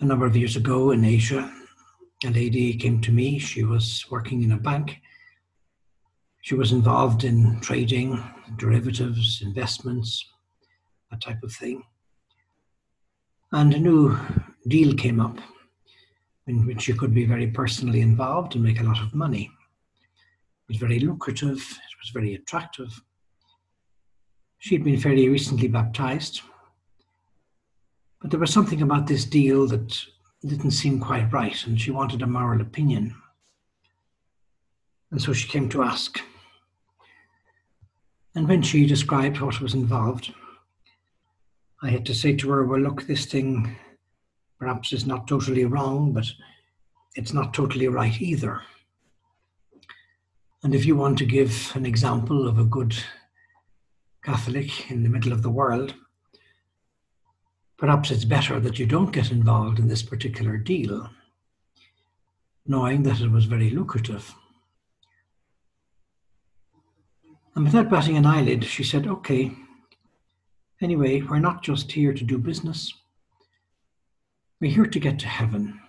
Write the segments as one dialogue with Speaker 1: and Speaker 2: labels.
Speaker 1: A number of years ago in Asia, a lady came to me. She was working in a bank. She was involved in trading, derivatives, investments, that type of thing. And a new deal came up in which she could be very personally involved and make a lot of money. It was very lucrative, it was very attractive. She'd been fairly recently baptized, but there was something about this deal that didn't seem quite right, and she wanted a moral opinion. And so she came to ask. And when she described what was involved, I had to say to her, Well, look, this thing perhaps is not totally wrong, but it's not totally right either. And if you want to give an example of a good Catholic in the middle of the world, perhaps it's better that you don't get involved in this particular deal, knowing that it was very lucrative. And without batting an eyelid, she said, Okay, anyway, we're not just here to do business, we're here to get to heaven.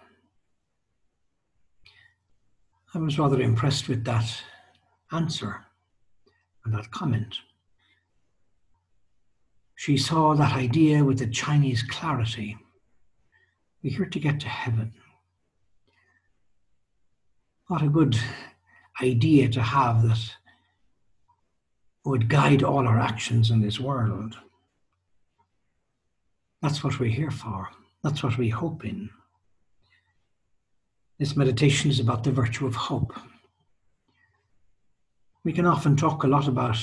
Speaker 1: I was rather impressed with that answer and that comment. She saw that idea with the Chinese clarity. We're here to get to heaven. What a good idea to have that would guide all our actions in this world. That's what we're here for. That's what we hope in. This meditation is about the virtue of hope. We can often talk a lot about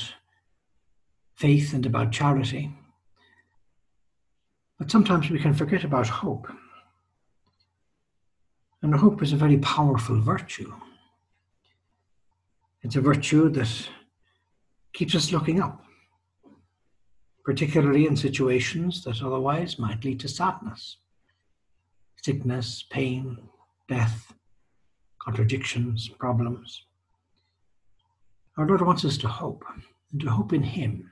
Speaker 1: faith and about charity. But sometimes we can forget about hope. And hope is a very powerful virtue. It's a virtue that keeps us looking up, particularly in situations that otherwise might lead to sadness, sickness, pain, death, contradictions, problems. Our Lord wants us to hope and to hope in Him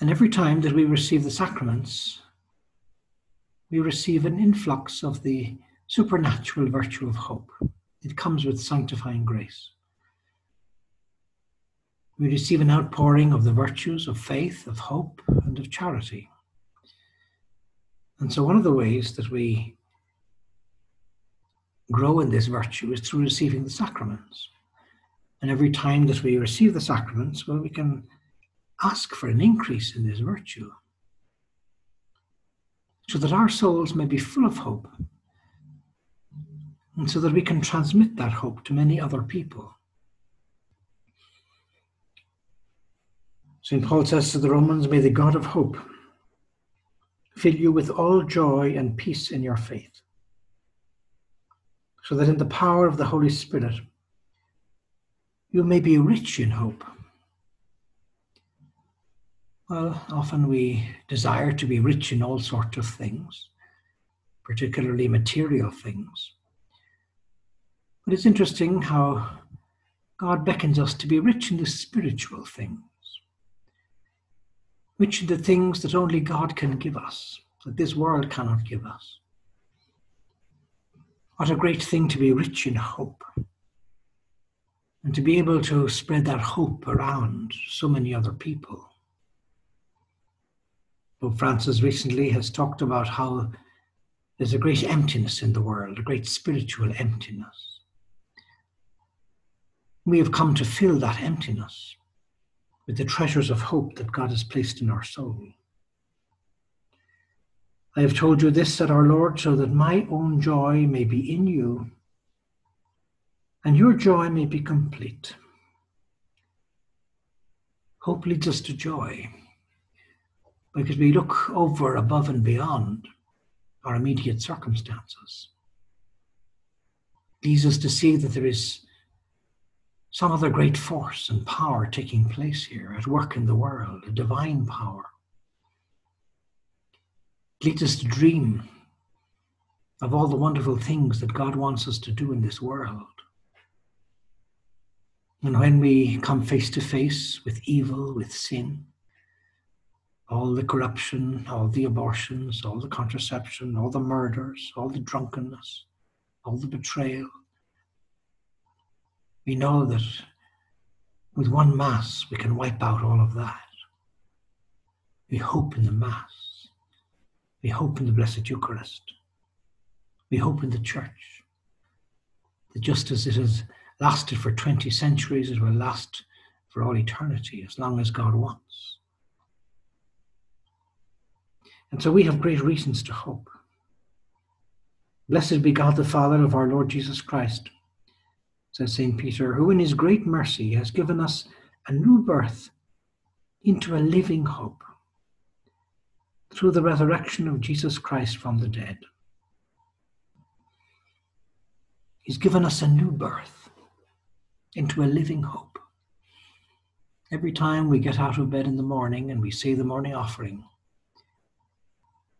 Speaker 1: and every time that we receive the sacraments, we receive an influx of the supernatural virtue of hope. It comes with sanctifying grace. We receive an outpouring of the virtues of faith, of hope, and of charity. And so, one of the ways that we grow in this virtue is through receiving the sacraments. And every time that we receive the sacraments, well, we can ask for an increase in this virtue so that our souls may be full of hope and so that we can transmit that hope to many other people. St. Paul says to the Romans, May the God of hope fill you with all joy and peace in your faith, so that in the power of the Holy Spirit you may be rich in hope well, often we desire to be rich in all sorts of things, particularly material things. But it's interesting how God beckons us to be rich in the spiritual things, rich in the things that only God can give us, that this world cannot give us. What a great thing to be rich in hope and to be able to spread that hope around so many other people. Pope Francis recently has talked about how there's a great emptiness in the world, a great spiritual emptiness. We have come to fill that emptiness with the treasures of hope that God has placed in our soul. I have told you this, said our Lord, so that my own joy may be in you and your joy may be complete. Hope leads us to joy. Because we look over, above, and beyond our immediate circumstances. Leads us to see that there is some other great force and power taking place here at work in the world, a divine power. Leads us to dream of all the wonderful things that God wants us to do in this world. And when we come face to face with evil, with sin, all the corruption, all the abortions, all the contraception, all the murders, all the drunkenness, all the betrayal, we know that with one Mass we can wipe out all of that. We hope in the Mass. We hope in the Blessed Eucharist. We hope in the Church. That just as it has lasted for 20 centuries, it will last for all eternity, as long as God wants. And so we have great reasons to hope. Blessed be God the Father of our Lord Jesus Christ says St. Peter, who in his great mercy has given us a new birth into a living hope through the resurrection of Jesus Christ from the dead. He's given us a new birth into a living hope. Every time we get out of bed in the morning and we say the morning offering,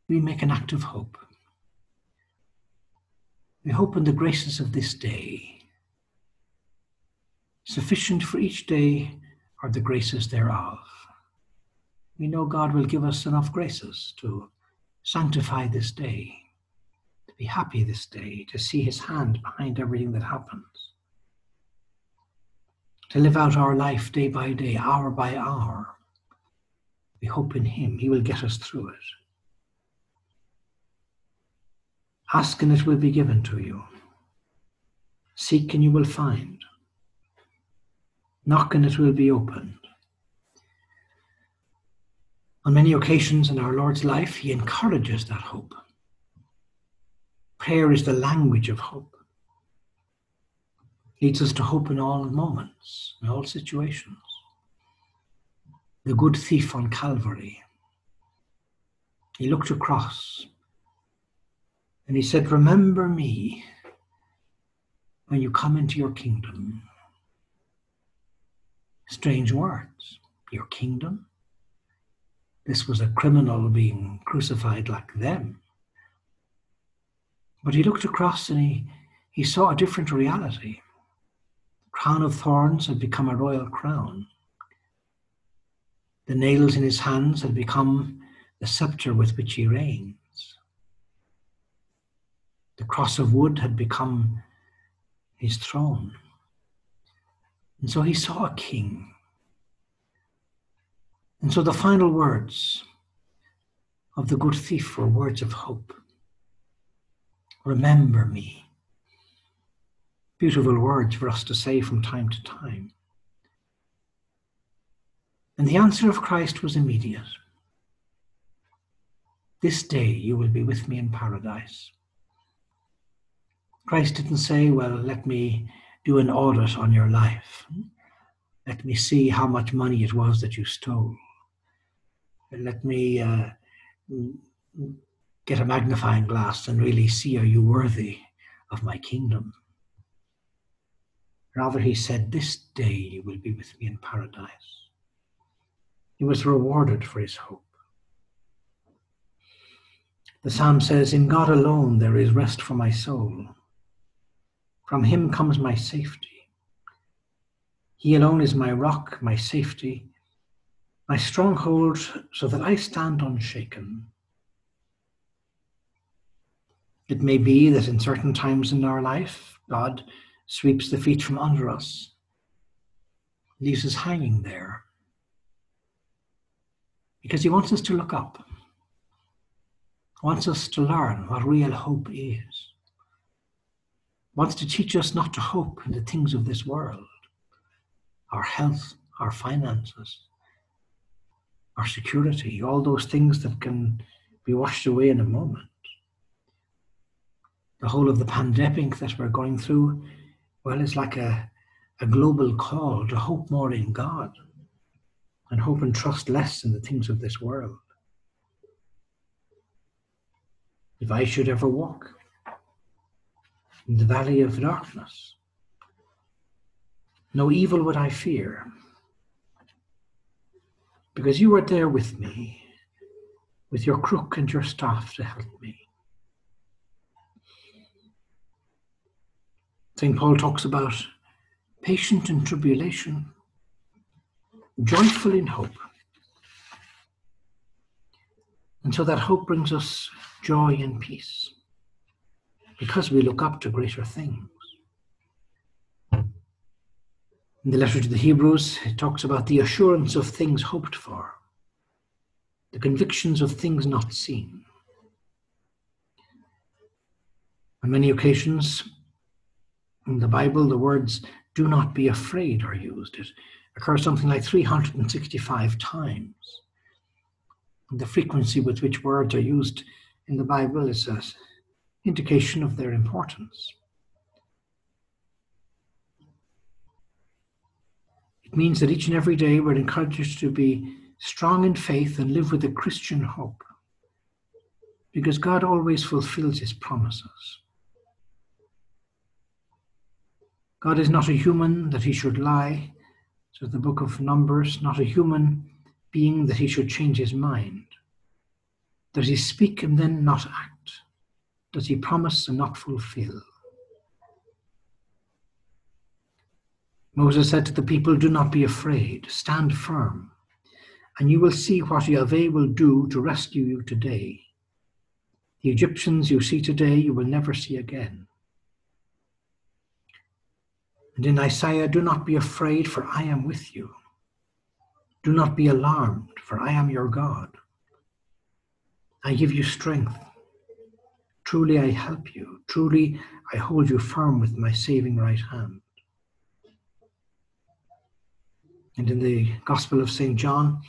Speaker 1: we make an act of hope. We hope in the graces of this day Sufficient for each day are the graces thereof. We know God will give us enough graces to sanctify this day, to be happy this day, to see His hand behind everything that happens, to live out our life day by day, hour by hour. We hope in Him, He will get us through it. Ask and it will be given to you. Seek and you will find. Knock and it will be opened. On many occasions in our Lord's life, He encourages that hope. Prayer is the language of hope. Leads us to hope in all moments, in all situations. The good thief on Calvary, he looked across and he said, Remember me when you come into your kingdom. Strange words. Your kingdom? This was a criminal being crucified like them. But he looked across and he, he saw a different reality. The crown of thorns had become a royal crown. The nails in his hands had become the scepter with which he reigns. The cross of wood had become his throne. And so he saw a king. And so the final words of the good thief were words of hope. Remember me. Beautiful words for us to say from time to time. And the answer of Christ was immediate. This day you will be with me in paradise. Christ didn't say, Well, let me do an audit on your life. Let me see how much money it was that you stole. Let me uh, get a magnifying glass and really see are you worthy of my kingdom. Rather, he said, This day you will be with me in paradise. He was rewarded for his hope. The psalm says, In God alone there is rest for my soul. From him comes my safety. He alone is my rock, my safety, my stronghold, so that I stand unshaken. It may be that in certain times in our life, God sweeps the feet from under us, leaves us hanging there, because He wants us to look up, wants us to learn what real hope is wants to teach us not to hope in the things of this world our health, our finances, our security, all those things that can be washed away in a moment. The whole of the pandemic that we're going through, well, it's like a, a global call to hope more in God and hope and trust less in the things of this world. If I should ever walk in the valley of darkness, no evil would I fear, because you are there with me, with your crook and your staff to help me. St. Paul talks about patient in tribulation, joyful in hope. And so that hope brings us joy and peace because we look up to greater things. In the letter to the Hebrews, it talks about the assurance of things hoped for, the convictions of things not seen. On many occasions in the Bible, the words do not be afraid are used. It occurs something like 365 times. And the frequency with which words are used in the Bible is an indication of their importance. It means that each and every day we're encouraged to be strong in faith and live with a Christian hope because God always fulfills his promises. God is not a human that he should lie, says the book of Numbers, not a human being that he should change his mind. Does he speak and then not act? Does he promise and not fulfill? Moses said to the people, Do not be afraid, stand firm, and you will see what Yahweh will do to rescue you today. The Egyptians you see today, you will never see again. And in Isaiah, do not be afraid, for I am with you. Do not be alarmed, for I am your God. I give you strength. Truly, I help you. Truly, I hold you firm with my saving right hand. And in the Gospel of St. John,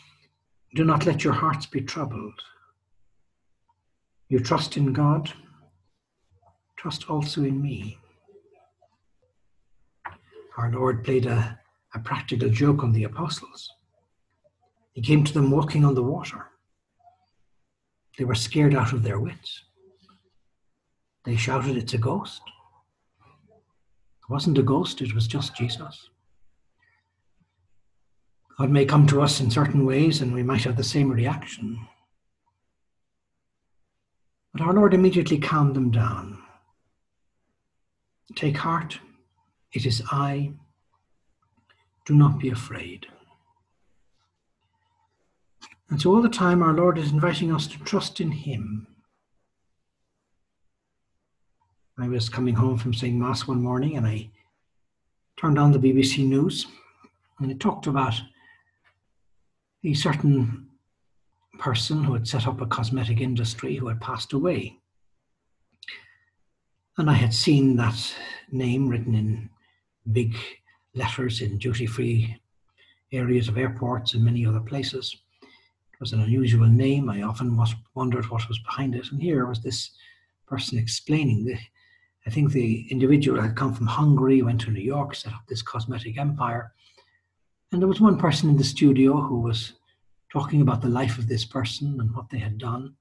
Speaker 1: do not let your hearts be troubled. You trust in God, trust also in me. Our Lord played a, a practical joke on the apostles. He came to them walking on the water. They were scared out of their wits. They shouted, It's a ghost. It wasn't a ghost, it was just Jesus. God may come to us in certain ways and we might have the same reaction. But our Lord immediately calmed them down. Take heart, it is I. Do not be afraid. And so all the time, our Lord is inviting us to trust in Him. I was coming home from saying Mass one morning and I turned on the BBC News and it talked about a certain person who had set up a cosmetic industry who had passed away. And I had seen that name written in big letters in duty free areas of airports and many other places It was an unusual name. I often was, wondered what was behind it. And here was this person explaining the, I think the individual had come from Hungary, went to New York, set up this cosmetic empire. And there was one person in the studio who was talking about the life of this person and what they had done.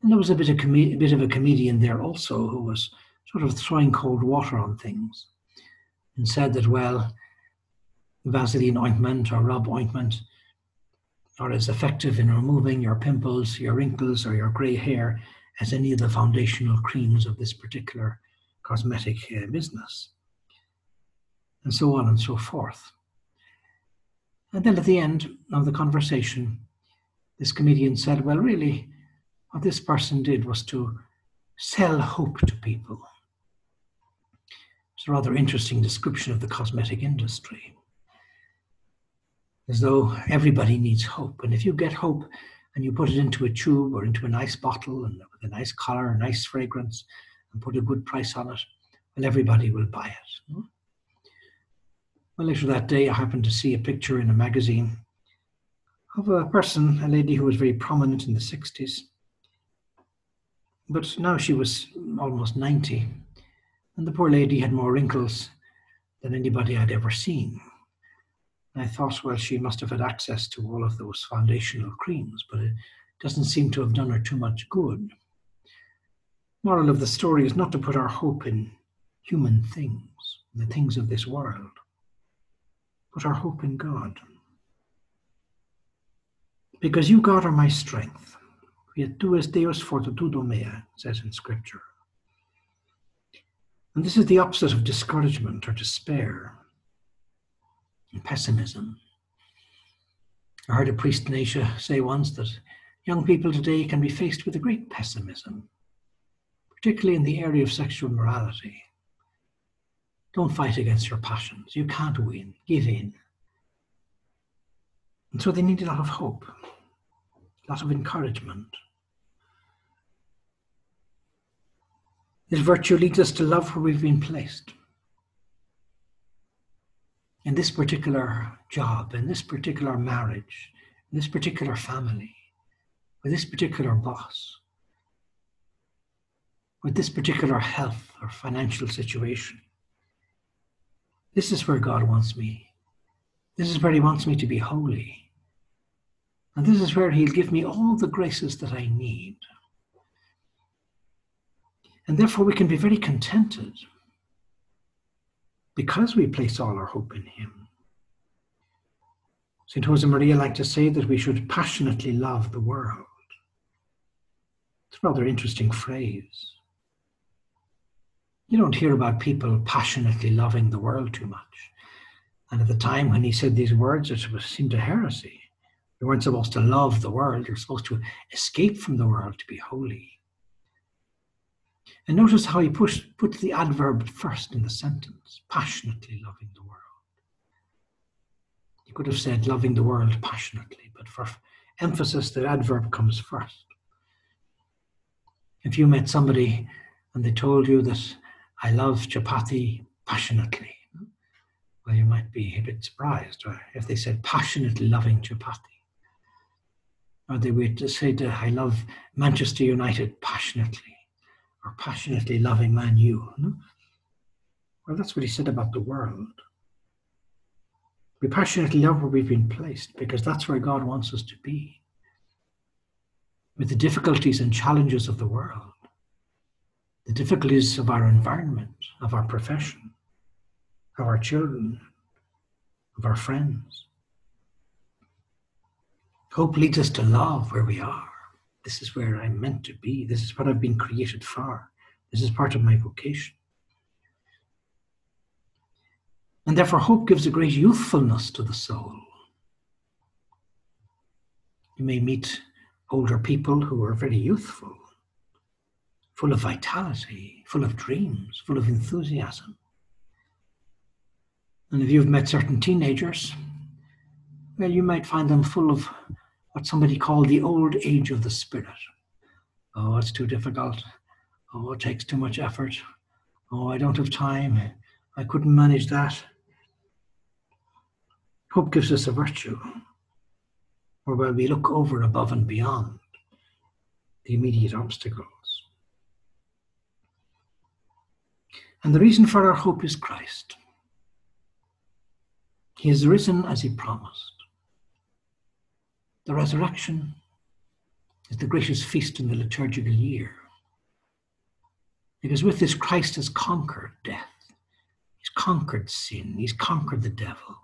Speaker 1: And there was a bit of, com- a bit of a comedian there also who was sort of throwing cold water on things and said that, well, Vaseline ointment or rub ointment are as effective in removing your pimples, your wrinkles, or your grey hair as any of the foundational creams of this particular cosmetic uh, business. And so on and so forth. And then at the end of the conversation, this comedian said, Well, really, what this person did was to sell hope to people. It's a rather interesting description of the cosmetic industry as though everybody needs hope. And if you get hope and you put it into a tube or into a nice bottle and with a nice color, a nice fragrance, and put a good price on it, and everybody will buy it. Well, later that day, I happened to see a picture in a magazine of a person, a lady who was very prominent in the 60s. But now she was almost 90, and the poor lady had more wrinkles than anybody I'd ever seen. I thought, well, she must have had access to all of those foundational creams, but it doesn't seem to have done her too much good. Moral of the story is not to put our hope in human things, in the things of this world. but our hope in God. Because you, God, are my strength. Yet tu es Deus fortitudo mea, says in Scripture. And this is the opposite of discouragement or despair and pessimism. I heard a priest in Asia say once that young people today can be faced with a great pessimism, particularly in the area of sexual morality. Don't fight against your passions. You can't win. Give in. And so they need a lot of hope, a lot of encouragement. This virtue leads us to love where we've been placed. In this particular job, in this particular marriage, in this particular family, with this particular boss, with this particular health or financial situation. This is where God wants me. This is where He wants me to be holy. And this is where He'll give me all the graces that I need. And therefore, we can be very contented because we place all our hope in Him. St. Josemaria liked to say that we should passionately love the world. It's a rather interesting phrase. You don't hear about people passionately loving the world too much. And at the time when he said these words, it was, seemed a heresy. You weren't supposed to love the world, you're supposed to escape from the world to be holy. And notice how he puts, puts the adverb first in the sentence passionately loving the world. He could have said loving the world passionately, but for emphasis, the adverb comes first. If you met somebody and they told you that I love chapati passionately. Well, you might be a bit surprised or if they said passionately loving chapati. Or they would say I love Manchester United passionately, or passionately loving Man U. No? Well, that's what he said about the world. We passionately love where we've been placed because that's where God wants us to be. With the difficulties and challenges of the world, the difficulties of our environment, of our profession, of our children, of our friends. Hope leads us to love where we are. This is where I'm meant to be. This is what I've been created for. This is part of my vocation. And therefore, hope gives a great youthfulness to the soul. You may meet older people who are very youthful, full of vitality, full of dreams, full of enthusiasm. And if you've met certain teenagers, well, you might find them full of what somebody called the old age of the spirit. Oh, it's too difficult. Oh, it takes too much effort. Oh, I don't have time. I couldn't manage that. Hope gives us a virtue whereby we look over, above, and beyond the immediate obstacles. And the reason for our hope is Christ. He has risen as he promised. The resurrection is the greatest feast in the liturgical year. Because with this, Christ has conquered death. He's conquered sin. He's conquered the devil.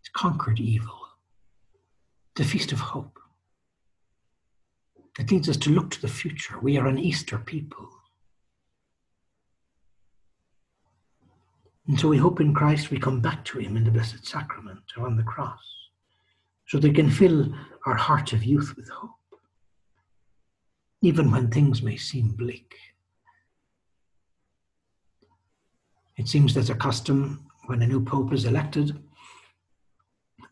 Speaker 1: He's conquered evil. The feast of hope. That leads us to look to the future. We are an Easter people. And so we hope in Christ we come back to Him in the Blessed Sacrament or on the cross, so they can fill our hearts of youth with hope, even when things may seem bleak. It seems there's a custom when a new pope is elected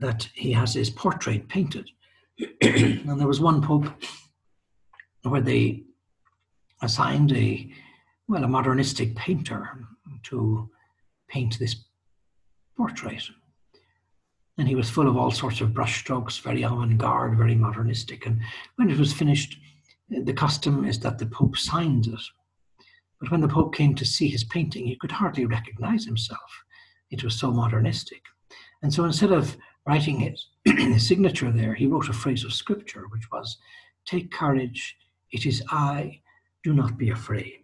Speaker 1: that he has his portrait painted. and there was one pope where they assigned a well a modernistic painter to paint this portrait. And he was full of all sorts of brushstrokes, very avant garde, very modernistic. And when it was finished, the custom is that the Pope signs it. But when the Pope came to see his painting, he could hardly recognize himself. It was so modernistic. And so instead of writing his, his signature there, he wrote a phrase of scripture, which was, Take courage, it is I, do not be afraid.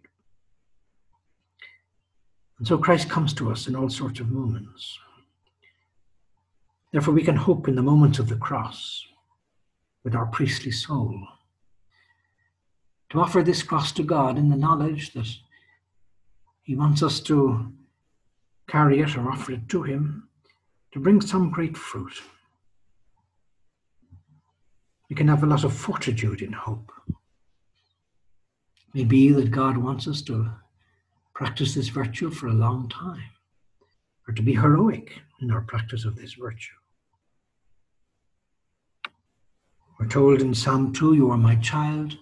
Speaker 1: And so Christ comes to us in all sorts of moments. Therefore, we can hope in the moments of the cross with our priestly soul to offer this cross to God in the knowledge that He wants us to carry it or offer it to Him to bring some great fruit. We can have a lot of fortitude in hope. It may be that God wants us to practice this virtue for a long time, or to be heroic in our practice of this virtue. We're told in Psalm 2, You are my child.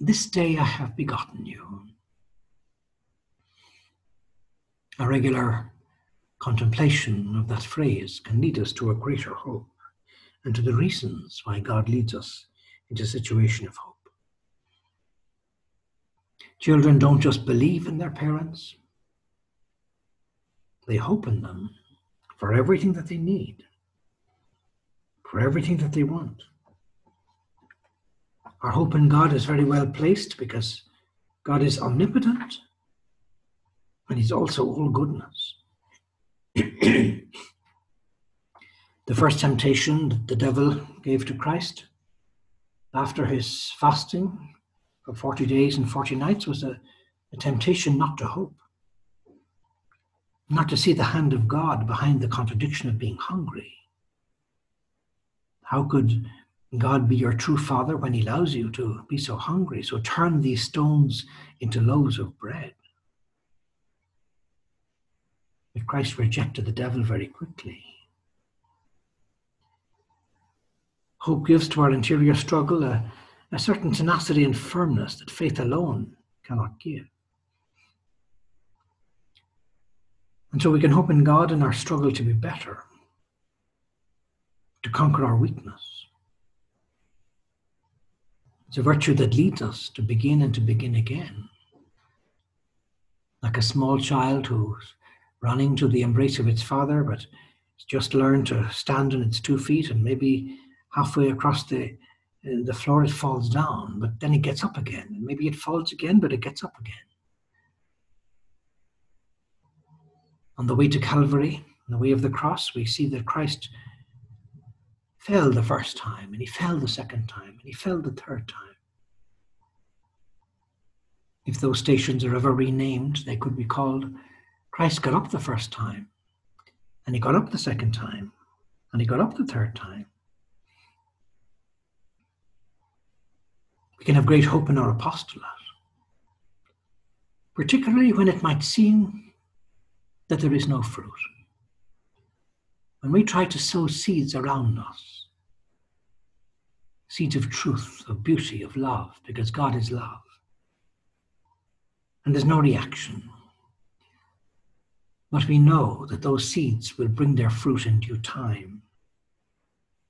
Speaker 1: This day I have begotten you. A regular contemplation of that phrase can lead us to a greater hope and to the reasons why God leads us into a situation of hope. Children don't just believe in their parents, they hope in them for everything that they need, for everything that they want. Our hope in God is very well placed because God is omnipotent and He's also all goodness. the first temptation that the devil gave to Christ after his fasting for 40 days and 40 nights was a, a temptation not to hope, not to see the hand of God behind the contradiction of being hungry. How could God be your true father when he allows you to be so hungry? So turn these stones into loaves of bread. But Christ rejected the devil very quickly. Hope gives to our interior struggle a, a certain tenacity and firmness that faith alone cannot give. And so we can hope in God in our struggle to be better, to conquer our weakness. It's a virtue that leads us to begin and to begin again. Like a small child who's running to the embrace of its father, but it's just learned to stand on its two feet and maybe halfway across the uh, the floor it falls down, but then it gets up again. And maybe it falls again, but it gets up again. On the way to Calvary, on the way of the cross, we see that Christ fell the first time, and he fell the second time, and he fell the third time. If those stations are ever renamed, they could be called Christ got up the first time, and he got up the second time, and he got up the third time. We can have great hope in our apostolate, particularly when it might seem that there is no fruit. When we try to sow seeds around us, seeds of truth, of beauty, of love, because God is love, and there's no reaction, but we know that those seeds will bring their fruit in due time.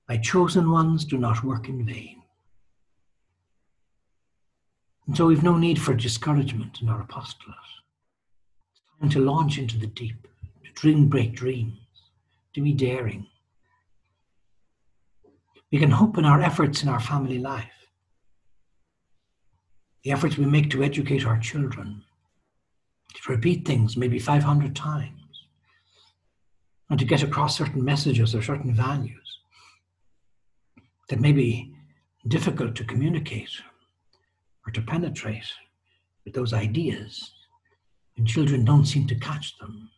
Speaker 1: My chosen ones do not work in vain. And so we've no need for discouragement in our apostolate. It's time to launch into the deep, to dream great dreams, to be daring. We can hope in our efforts in our family life, the efforts we make to educate our children, to repeat things maybe 500 times, and to get across certain messages or certain values that may be difficult to communicate or to penetrate with those ideas, and children don't seem to catch them.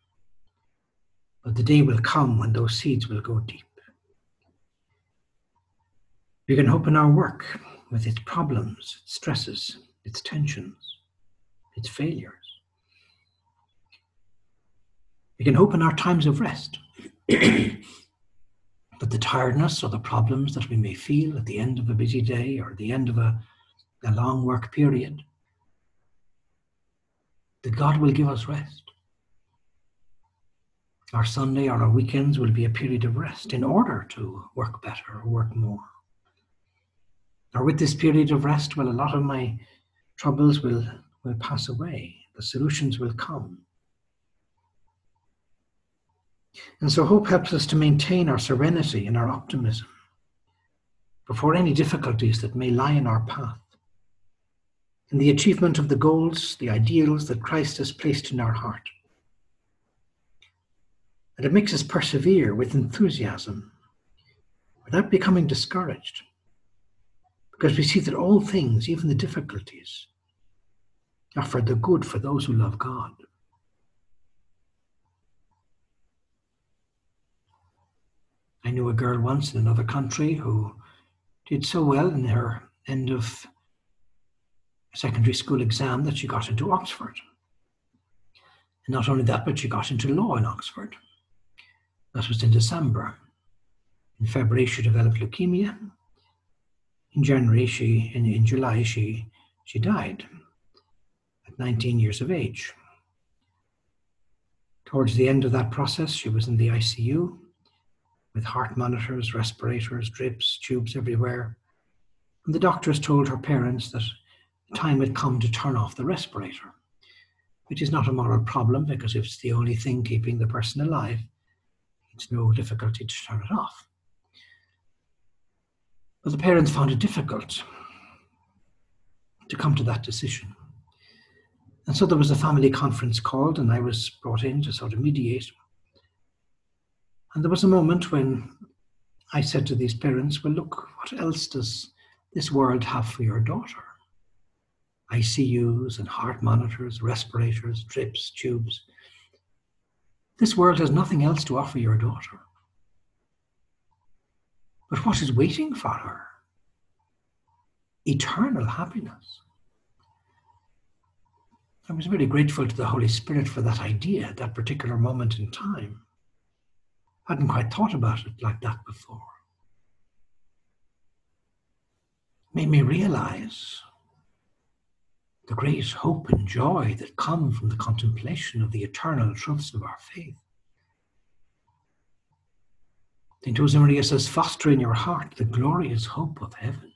Speaker 1: But the day will come when those seeds will go deep. We can hope in our work with its problems, its stresses, its tensions, its failures. We can hope in our times of rest. but the tiredness or the problems that we may feel at the end of a busy day or the end of a, a long work period, that God will give us rest. Our Sunday or our weekends will be a period of rest in order to work better or work more. Or with this period of rest, well, a lot of my troubles will, will pass away. The solutions will come. And so hope helps us to maintain our serenity and our optimism before any difficulties that may lie in our path. In the achievement of the goals, the ideals that Christ has placed in our heart. And it makes us persevere with enthusiasm without becoming discouraged because we see that all things, even the difficulties, are for the good for those who love God. I knew a girl once in another country who did so well in her end of secondary school exam that she got into Oxford. And not only that, but she got into law in Oxford. That was in December. In February, she developed leukemia. In January, she, in, in July, she, she died at 19 years of age. Towards the end of that process, she was in the ICU with heart monitors, respirators, drips, tubes everywhere. And the doctors told her parents that time had come to turn off the respirator, which is not a moral problem because if it's the only thing keeping the person alive, it's no difficulty to turn it off. But the parents found it difficult to come to that decision. And so there was a family conference called, and I was brought in to sort of mediate. And there was a moment when I said to these parents, Well, look, what else does this world have for your daughter? ICUs and heart monitors, respirators, drips, tubes. This world has nothing else to offer your daughter. But what is waiting for her? Eternal happiness. I was really grateful to the Holy Spirit for that idea at that particular moment in time I hadn't quite thought about it like that before. Made me realize the great hope and joy that come from the contemplation of the eternal truths of our faith. St. Josemaria says, foster in your heart the glorious hope of heaven.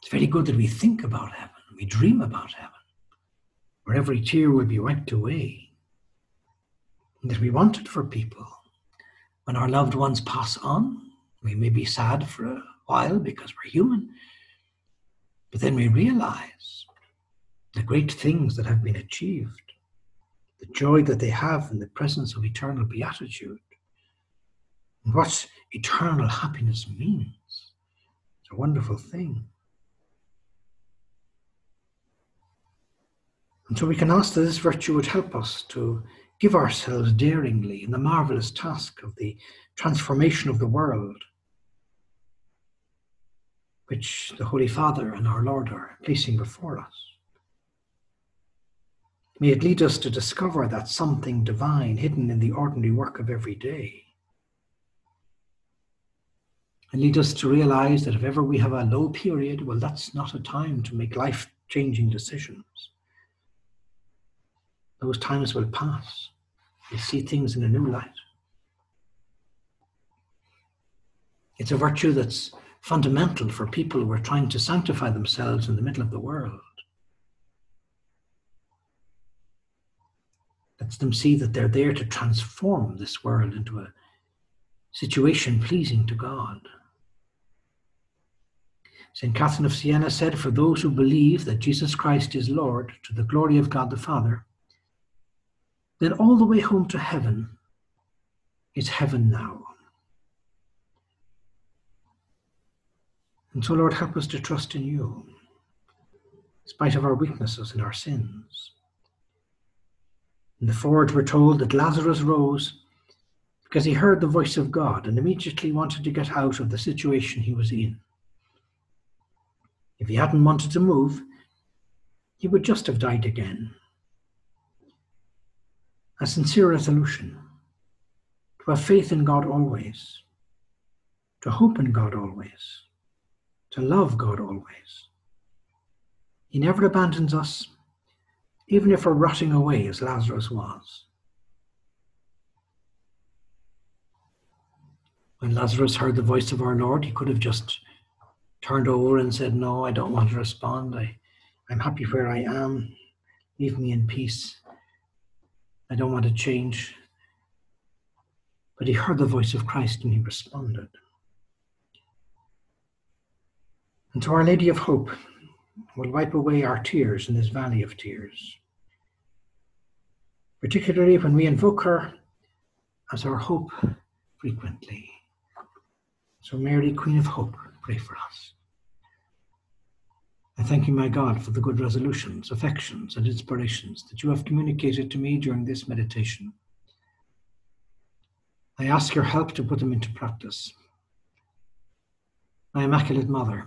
Speaker 1: It's very good that we think about heaven, we dream about heaven, where every tear will be wiped away, and that we want it for people. When our loved ones pass on, we may be sad for a while because we're human, but then we realize the great things that have been achieved, the joy that they have in the presence of eternal beatitude, and what eternal happiness means. It's a wonderful thing. And so we can ask that this virtue would help us to give ourselves daringly in the marvelous task of the transformation of the world, which the Holy Father and our Lord are placing before us. May it lead us to discover that something divine hidden in the ordinary work of every day. And lead us to realize that if ever we have a low period, well, that's not a time to make life changing decisions. Those times will pass. You see things in a new light. It's a virtue that's fundamental for people who are trying to sanctify themselves in the middle of the world. Lets them see that they're there to transform this world into a situation pleasing to God. St. Catherine of Siena said, For those who believe that Jesus Christ is Lord, to the glory of God the Father, then all the way home to heaven is heaven now. And so, Lord, help us to trust in you, in spite of our weaknesses and our sins. In the forge, we're told that Lazarus rose because he heard the voice of God and immediately wanted to get out of the situation he was in. If he hadn't wanted to move, he would just have died again a sincere resolution to have faith in God always, to hope in God always, to love God always. He never abandons us, even if we're rotting away as Lazarus was. When Lazarus heard the voice of our Lord, he could have just turned over and said, No, I don't want to respond. I, I'm happy where I am. Leave me in peace. I don't want to change. But he heard the voice of Christ and he responded. And to Our Lady of Hope, will wipe away our tears in this valley of tears, particularly when we invoke her as our hope frequently. So, Mary, Queen of Hope, pray for us. I thank you, my God, for the good resolutions, affections, and inspirations that you have communicated to me during this meditation. I ask your help to put them into practice. My Immaculate Mother,